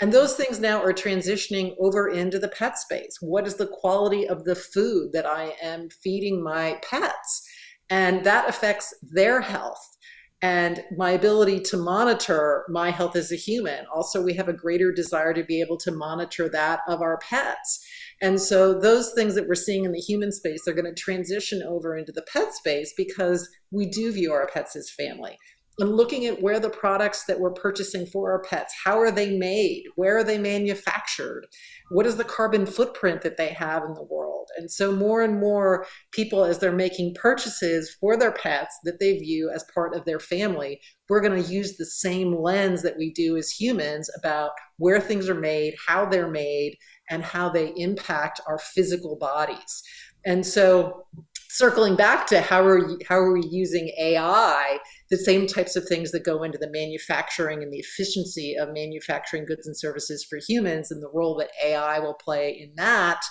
And those things now are transitioning over into the pet space. What is the quality of the food that I am feeding my pets? And that affects their health and my ability to monitor my health as a human. Also, we have a greater desire to be able to monitor that of our pets. And so, those things that we're seeing in the human space are going to transition over into the pet space because we do view our pets as family and looking at where the products that we're purchasing for our pets how are they made? Where are they manufactured? What is the carbon footprint that they have in the world? And so more and more people as they're making purchases for their pets that they view as part of their family we're going to use the same lens that we do as humans about where things are made how they're made and how they impact our physical bodies. And so circling back to how are how are we using AI, the same types of things that go into the manufacturing and the efficiency of manufacturing goods and services for humans, and the role that AI will play in that.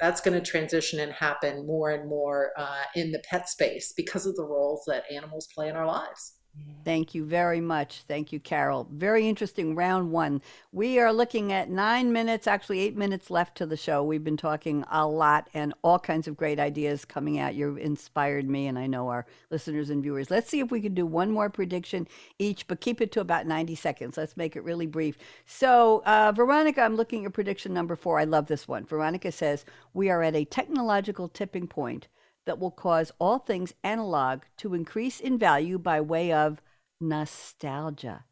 That's going to transition and happen more and more uh, in the pet space because of the roles that animals play in our lives. Thank you very much. Thank you, Carol. Very interesting round one. We are looking at nine minutes, actually eight minutes left to the show. We've been talking a lot and all kinds of great ideas coming out. You've inspired me, and I know our listeners and viewers. Let's see if we can do one more prediction each, but keep it to about 90 seconds. Let's make it really brief. So, uh, Veronica, I'm looking at prediction number four. I love this one. Veronica says, We are at a technological tipping point that will cause all things analog to increase in value by way of nostalgia.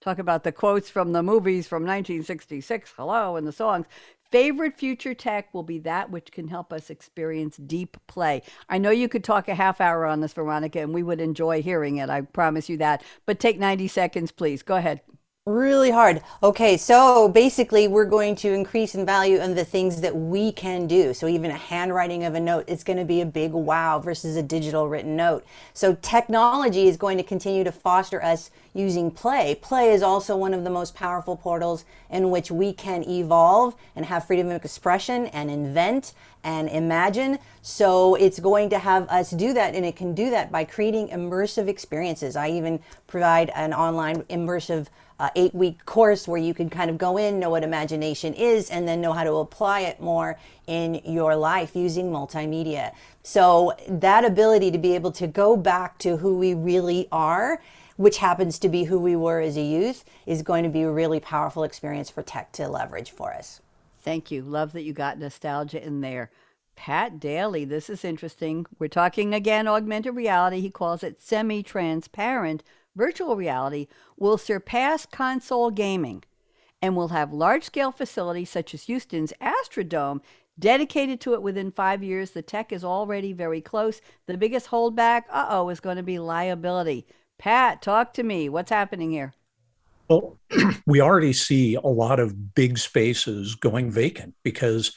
Talk about the quotes from the movies from 1966, hello, and the songs. Favorite future tech will be that which can help us experience deep play. I know you could talk a half hour on this, Veronica, and we would enjoy hearing it. I promise you that. But take 90 seconds, please. Go ahead. Really hard. Okay, so basically, we're going to increase in value on the things that we can do. So, even a handwriting of a note is going to be a big wow versus a digital written note. So, technology is going to continue to foster us using play. Play is also one of the most powerful portals in which we can evolve and have freedom of expression and invent and imagine. So it's going to have us do that, and it can do that by creating immersive experiences. I even provide an online immersive uh, eight week course where you can kind of go in, know what imagination is, and then know how to apply it more in your life using multimedia. So, that ability to be able to go back to who we really are, which happens to be who we were as a youth, is going to be a really powerful experience for tech to leverage for us. Thank you. Love that you got nostalgia in there. Pat Daily, this is interesting. We're talking again augmented reality. He calls it semi transparent virtual reality will surpass console gaming and will have large scale facilities such as Houston's Astrodome dedicated to it within five years. The tech is already very close. The biggest holdback, uh oh, is going to be liability. Pat, talk to me. What's happening here? Well, [CLEARS THROAT] we already see a lot of big spaces going vacant because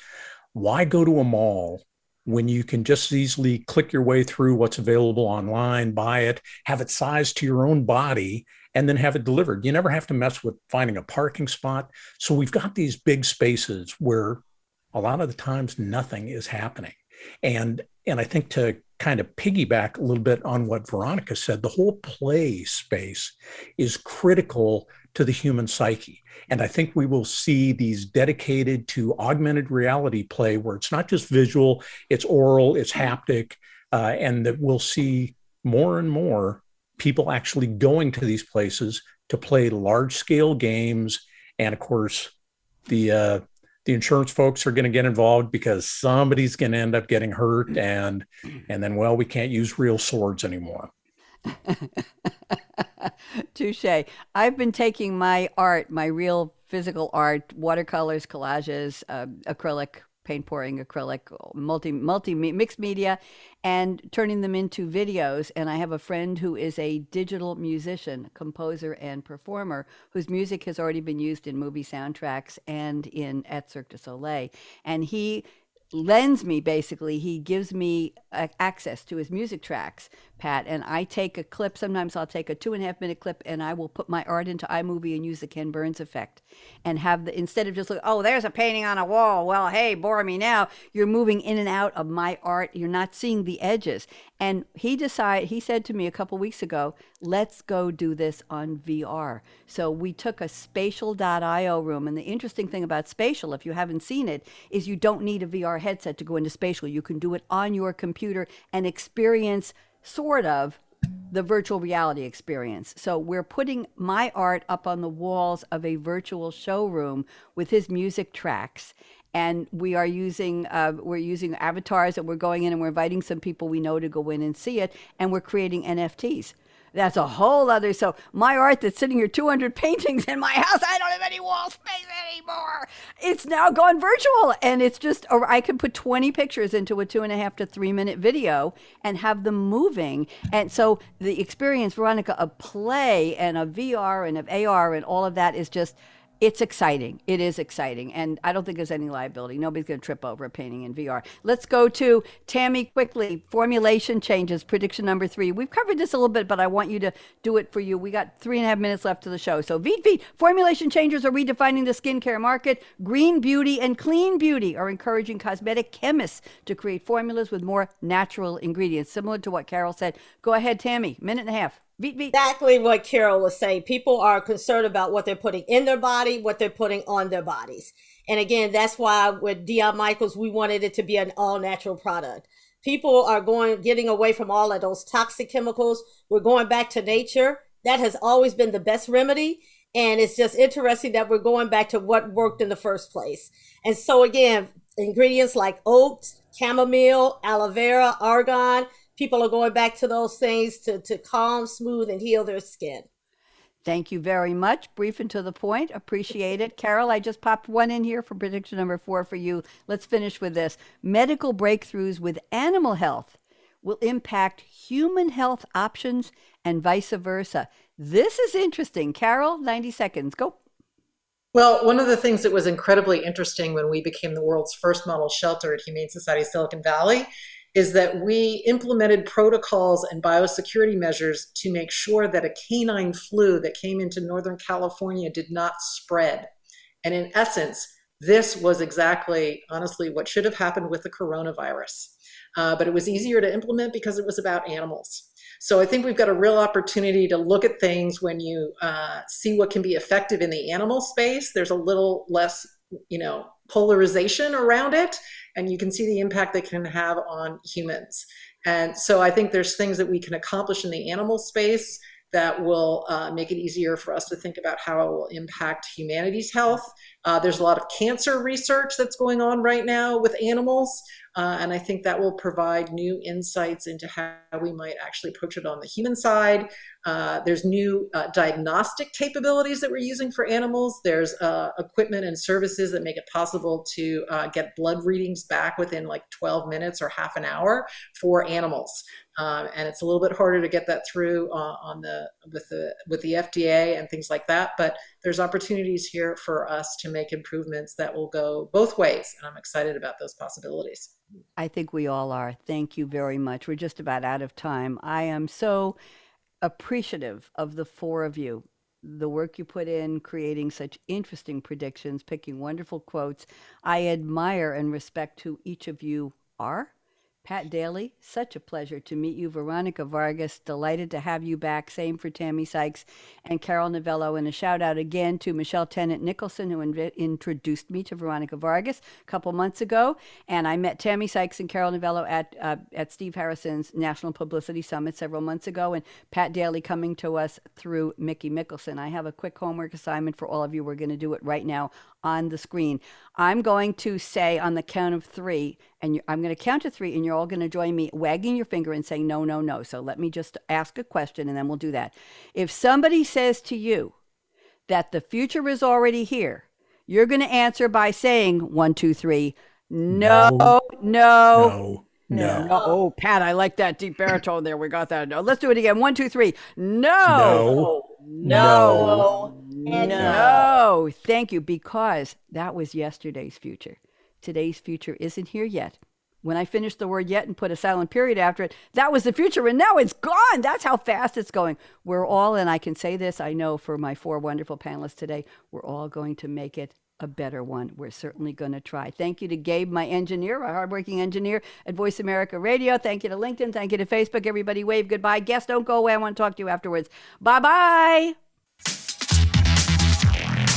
why go to a mall when you can just easily click your way through what's available online, buy it, have it sized to your own body, and then have it delivered. You never have to mess with finding a parking spot. So we've got these big spaces where a lot of the times nothing is happening. And and I think to kind of piggyback a little bit on what Veronica said, the whole play space is critical to the human psyche. And I think we will see these dedicated to augmented reality play where it's not just visual, it's oral, it's haptic, uh, and that we'll see more and more people actually going to these places to play large scale games. And of course, the uh, the insurance folks are going to get involved because somebody's going to end up getting hurt and and then well we can't use real swords anymore. [LAUGHS] Touche. I've been taking my art my real physical art watercolors collages uh, acrylic paint pouring acrylic multi multi mixed media and turning them into videos. And i have a friend who is a digital musician composer and performer whose music has already been used in movie soundtracks and in at cirque du soleil. And he lends me basically. He gives me uh, access to his music tracks pat and i take a clip sometimes i'll take a two and a half minute clip and i will put my art into imovie and use the ken burns effect and have the instead of just look oh there's a painting on a wall. Well hey bore me now. You're moving in and out of my art. You're not seeing the edges. And he decided he said to me a couple weeks ago let's go do this on vr so we took a spatial.io room and the interesting thing about spatial if you haven't seen it is you don't need a vr headset to go into spatial. You can do it on your computer and experience sort of the virtual reality experience. So we're putting my art up on the walls of a virtual showroom with his music tracks. And we are using uh, we're using avatars and we're going in and we're inviting some people we know to go in and see it, and we're creating NFTs. That's a whole other. So my art that's sitting here, 200 paintings in my house, I don't have any wall space anymore. It's now gone virtual, and it's just or I can put 20 pictures into a two and a half to three minute video and have them moving. And so the experience, Veronica, of play and of VR and of AR and all of that is just it's exciting. It is exciting. And I don't think there's any liability. Nobody's going to trip over a painting in VR. Let's go to Tammie quickly. Formulation changes, prediction number three. We've covered this a little bit, but I want you to do it for you. We got three and a half minutes left to the show. So, Veet Veet, formulation changes are redefining the skincare market. Green beauty and clean beauty are encouraging cosmetic chemists to create formulas with more natural ingredients, similar to what Carol said. Go ahead, Tammie, minute and a half. Beat, beat. Exactly what Carol was saying. People are concerned about what they're putting in their body, what they're putting on their bodies. And again, that's why with Dion Michaels, we wanted it to be an all natural product. People are going, getting away from all of those toxic chemicals. We're going back to nature. That has always been the best remedy. And it's just interesting that we're going back to what worked in the first place. And so again, ingredients like oats, chamomile, aloe vera, argan, people are going back to those things to, to calm, smooth, and heal their skin. Thank you very much. Brief and to the point. Appreciate it. Carol, I just popped one in here for prediction number four for you. Let's finish with this. Medical breakthroughs with animal health will impact human health options and vice versa. This is interesting. Carol, 90 seconds. Go. Well, one of the things that was incredibly interesting when we became the world's first model shelter at Humane Society Silicon Valley is that we implemented protocols and biosecurity measures to make sure that a canine flu that came into Northern California did not spread. And in essence, this was exactly, honestly, what should have happened with the coronavirus. Uh, but it was easier to implement because it was about animals. So I think we've got a real opportunity to look at things when you uh, see what can be effective in the animal space. There's a little less, you know, polarization around it and you can see the impact they can have on humans. And so I think there's things that we can accomplish in the animal space that will uh, make it easier for us to think about how it will impact humanity's health. Uh, there's a lot of cancer research that's going on right now with animals. Uh, and I think that will provide new insights into how we might actually approach it on the human side. Uh, there's new uh, diagnostic capabilities that we're using for animals. There's uh, equipment and services that make it possible to uh, get blood readings back within like 12 minutes or half an hour for animals. Um, and it's a little bit harder to get that through uh, on the with the with the FDA and things like that. But there's opportunities here for us to make improvements that will go both ways, and I'm excited about those possibilities. I think we all are. Thank you very much. We're just about out of time. I am so appreciative of the four of you. The work you put in, creating such interesting predictions, picking wonderful quotes. I admire and respect who each of you are Pat Daily, such a pleasure to meet you. Veronica Vargas, delighted to have you back. Same for Tammie Sykes and Carol Novello. And a shout out again to Michelle Tennant Nicholson, who introduced me to Veronica Vargas a couple months ago. And I met Tammie Sykes and Carol Novello at, uh, at Steve Harrison's National Publicity Summit several months ago. And Pat Daily coming to us through Mickey Mickelson. I have a quick homework assignment for all of you. We're going to do it right now on the screen. I'm going to say on the count of three, and I'm going to count to three, and you're all going to join me wagging your finger and saying, no, no, no. So let me just ask a question, and then we'll do that. If somebody says to you that the future is already here, you're going to answer by saying, one, two, three, no, no, No. No. no. Oh, Pat, I like that deep baritone there. We got that. No, let's do it again. One, two, three. No. No. No. No. Thank you, because that was yesterday's future. Today's future isn't here yet. When I finished the word yet and put a silent period after it, that was the future, and now it's gone. That's how fast it's going. We're all, and I can say this, I know for my four wonderful panelists today, we're all going to make it a better one. We're certainly going to try. Thank you to Gabe, my engineer, my hardworking engineer at Voice America Radio. Thank you to LinkedIn. Thank you to Facebook. Everybody wave goodbye. Guests, don't go away. I want to talk to you afterwards. Bye bye.